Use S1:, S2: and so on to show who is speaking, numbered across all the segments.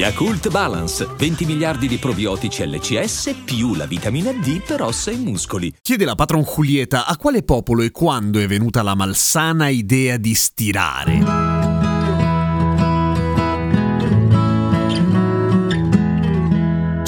S1: Yakult Balance, 20 miliardi di probiotici LCS più la vitamina D per ossa e muscoli.
S2: Chiede la patron Julieta a quale popolo e quando è venuta la malsana idea di stirare.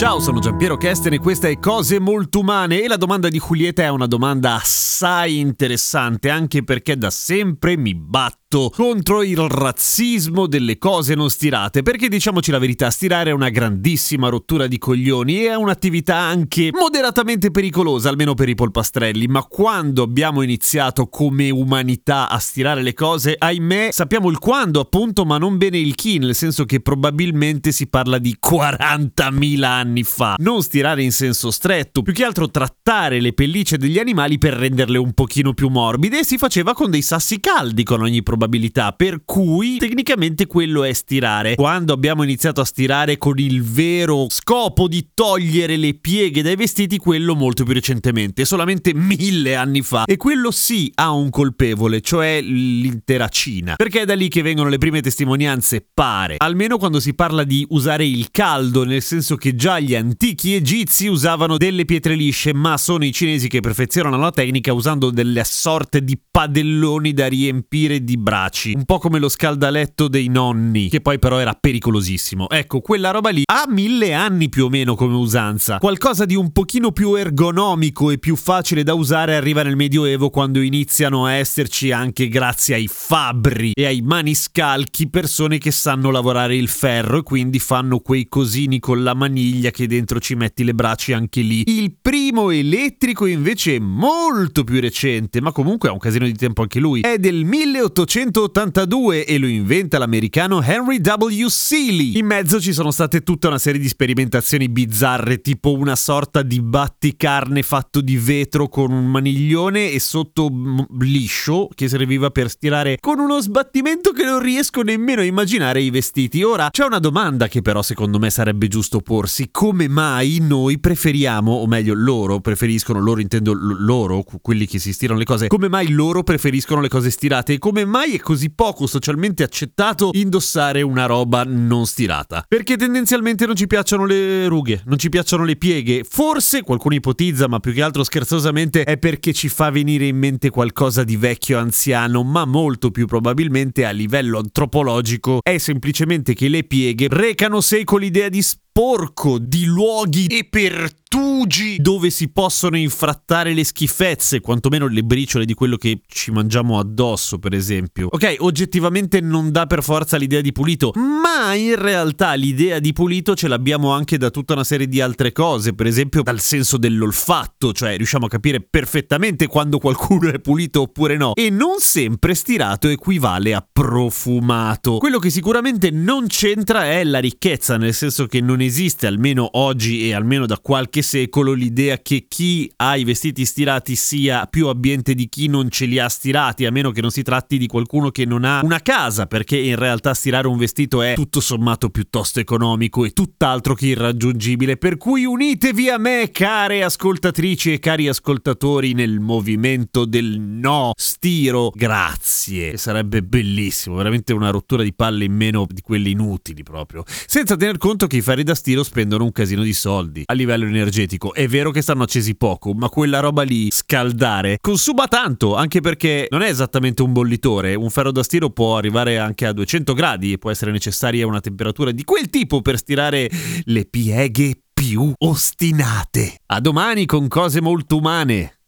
S2: Ciao, sono Giampiero Kesten e questa è Cose Molto Umane e la domanda di Julieta è una domanda assai interessante anche perché da sempre mi batto contro il razzismo delle cose non stirate perché diciamoci la verità, stirare è una grandissima rottura di coglioni e è un'attività anche moderatamente pericolosa, almeno per i polpastrelli, ma quando abbiamo iniziato come umanità a stirare le cose, ahimè, sappiamo il quando appunto, ma non bene il chi, nel senso che probabilmente si parla di 40.000 anni anni fa. Non stirare in senso stretto, più che altro trattare le pellicce degli animali per renderle un pochino più morbide e si faceva con dei sassi caldi con ogni probabilità, per cui tecnicamente quello è stirare. Quando abbiamo iniziato a stirare con il vero scopo di togliere le pieghe dai vestiti, quello molto più recentemente, solamente mille anni fa. E quello sì ha un colpevole, cioè l'intera Cina. Perché è da lì che vengono le prime testimonianze, pare. Almeno quando si parla di usare il caldo, nel senso che già gli antichi egizi usavano delle pietre lisce, ma sono i cinesi che perfezionano la tecnica usando delle sorte di padelloni da riempire di braci, un po' come lo scaldaletto dei nonni, che poi però era pericolosissimo. Ecco, quella roba lì ha mille anni più o meno come usanza. Qualcosa di un pochino più ergonomico e più facile da usare arriva nel Medioevo quando iniziano a esserci anche grazie ai fabbri e ai maniscalchi persone che sanno lavorare il ferro e quindi fanno quei cosini con la maniglia che dentro ci metti le braccia anche lì. Il primo elettrico invece molto più recente, ma comunque ha un casino di tempo anche lui. È del 1882 e lo inventa l'americano Henry W. Seeley. In mezzo ci sono state tutta una serie di sperimentazioni bizzarre, tipo una sorta di batticarne fatto di vetro con un maniglione e sotto liscio che serviva per stirare con uno sbattimento che non riesco nemmeno a immaginare i vestiti. Ora c'è una domanda che però secondo me sarebbe giusto porsi come mai noi preferiamo, o meglio loro preferiscono, loro intendo loro, quelli che si stirano le cose, come mai loro preferiscono le cose stirate? E come mai è così poco socialmente accettato indossare una roba non stirata? Perché tendenzialmente non ci piacciono le rughe, non ci piacciono le pieghe, forse qualcuno ipotizza, ma più che altro scherzosamente è perché ci fa venire in mente qualcosa di vecchio anziano, ma molto più probabilmente a livello antropologico. È semplicemente che le pieghe recano secoli l'idea di porco di luoghi e pertugi dove si possono infrattare le schifezze, quantomeno le briciole di quello che ci mangiamo addosso, per esempio. Ok, oggettivamente non dà per forza l'idea di pulito, ma in realtà l'idea di pulito ce l'abbiamo anche da tutta una serie di altre cose, per esempio dal senso dell'olfatto, cioè riusciamo a capire perfettamente quando qualcuno è pulito oppure no, e non sempre stirato equivale a profumato. Quello che sicuramente non c'entra è la ricchezza, nel senso che non esiste almeno oggi e almeno da qualche secolo l'idea che chi ha i vestiti stirati sia più abbiente di chi non ce li ha stirati, a meno che non si tratti di qualcuno che non ha una casa, perché in realtà stirare un vestito è tutto sommato piuttosto economico e tutt'altro che irraggiungibile. Per cui unitevi a me, care ascoltatrici e cari ascoltatori, nel movimento del no stiro. Grazie. Sarebbe bellissimo, veramente una rottura di palle in meno di quelle inutili proprio. Senza tener conto che i fari da stiro spendono un casino di soldi a livello energetico. È vero che stanno accesi poco, ma quella roba lì, scaldare, consuma tanto, anche perché non è esattamente un bollitore. Un ferro da stiro può arrivare anche a 200 gradi e può essere necessaria una temperatura di quel tipo per stirare le pieghe più ostinate. A domani con cose molto umane.